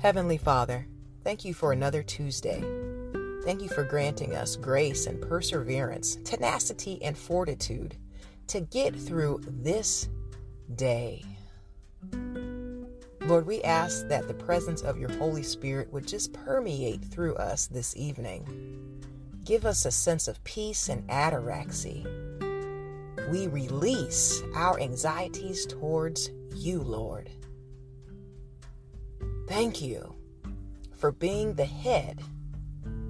Heavenly Father, thank you for another Tuesday. Thank you for granting us grace and perseverance, tenacity and fortitude to get through this day. Lord, we ask that the presence of your Holy Spirit would just permeate through us this evening. Give us a sense of peace and ataraxy. We release our anxieties towards you, Lord. Thank you for being the head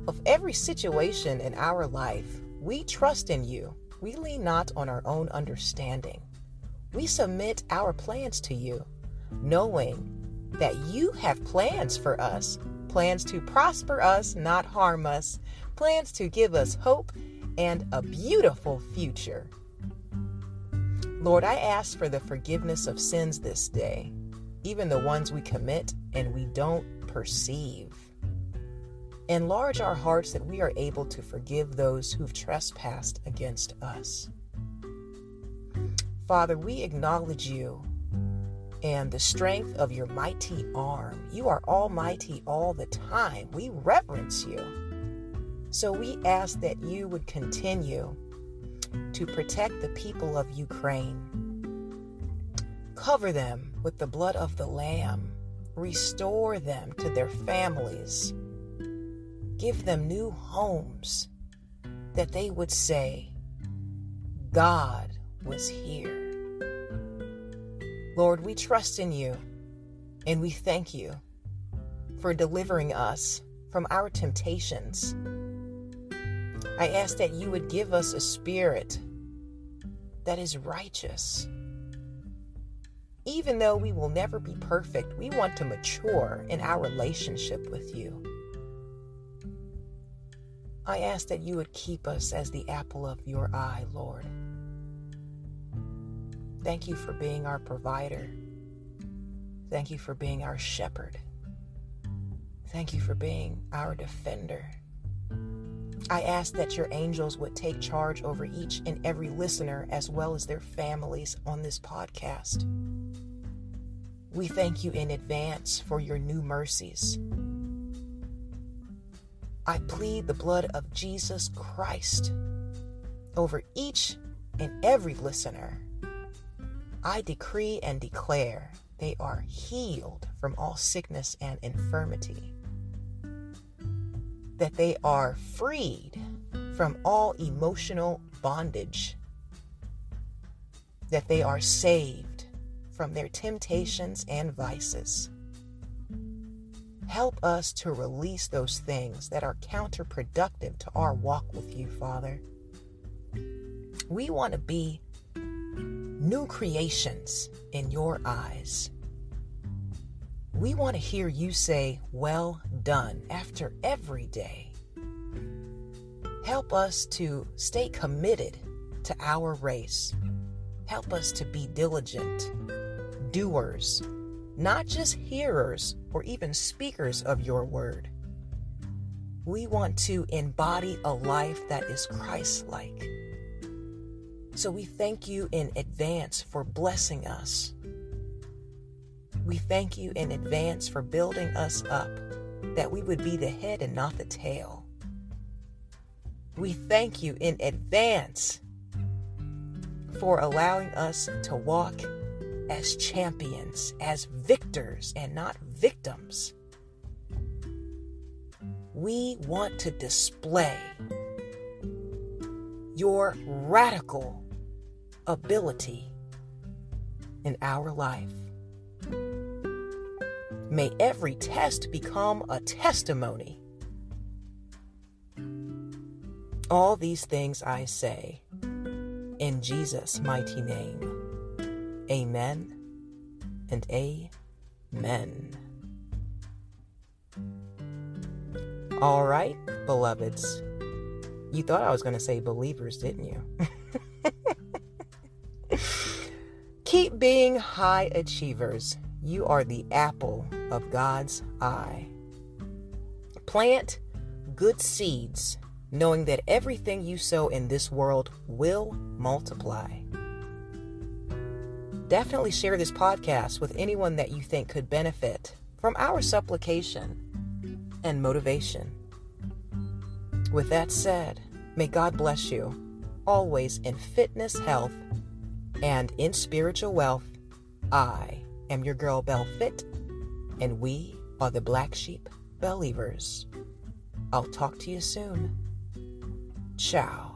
of every situation in our life. We trust in you. We lean not on our own understanding. We submit our plans to you, knowing that you have plans for us plans to prosper us, not harm us, plans to give us hope and a beautiful future. Lord, I ask for the forgiveness of sins this day, even the ones we commit and we don't perceive. Enlarge our hearts that we are able to forgive those who've trespassed against us. Father, we acknowledge you and the strength of your mighty arm. You are almighty all the time. We reverence you. So we ask that you would continue to protect the people of Ukraine. Cover them with the blood of the Lamb. Restore them to their families. Give them new homes that they would say, God was here. Lord, we trust in you and we thank you for delivering us from our temptations. I ask that you would give us a spirit that is righteous. Even though we will never be perfect, we want to mature in our relationship with you. I ask that you would keep us as the apple of your eye, Lord. Thank you for being our provider. Thank you for being our shepherd. Thank you for being our defender. I ask that your angels would take charge over each and every listener as well as their families on this podcast. We thank you in advance for your new mercies. I plead the blood of Jesus Christ over each and every listener. I decree and declare they are healed from all sickness and infirmity, that they are freed from all emotional bondage, that they are saved from their temptations and vices. Help us to release those things that are counterproductive to our walk with you, Father. We want to be new creations in your eyes. We want to hear you say, Well done, after every day. Help us to stay committed to our race. Help us to be diligent, doers, not just hearers or even speakers of your word. We want to embody a life that is Christ like so we thank you in advance for blessing us. We thank you in advance for building us up, that we would be the head and not the tail. We thank you in advance for allowing us to walk as champions, as victors, and not victims. We want to display your radical ability in our life. May every test become a testimony. All these things I say in Jesus' mighty name. Amen and amen. All right, beloveds. You thought I was going to say believers, didn't you? Keep being high achievers. You are the apple of God's eye. Plant good seeds, knowing that everything you sow in this world will multiply. Definitely share this podcast with anyone that you think could benefit from our supplication and motivation. With that said, may God bless you always in fitness, health, and in spiritual wealth. I am your girl Bell Fit, and we are the Black Sheep Believers. I'll talk to you soon. Ciao.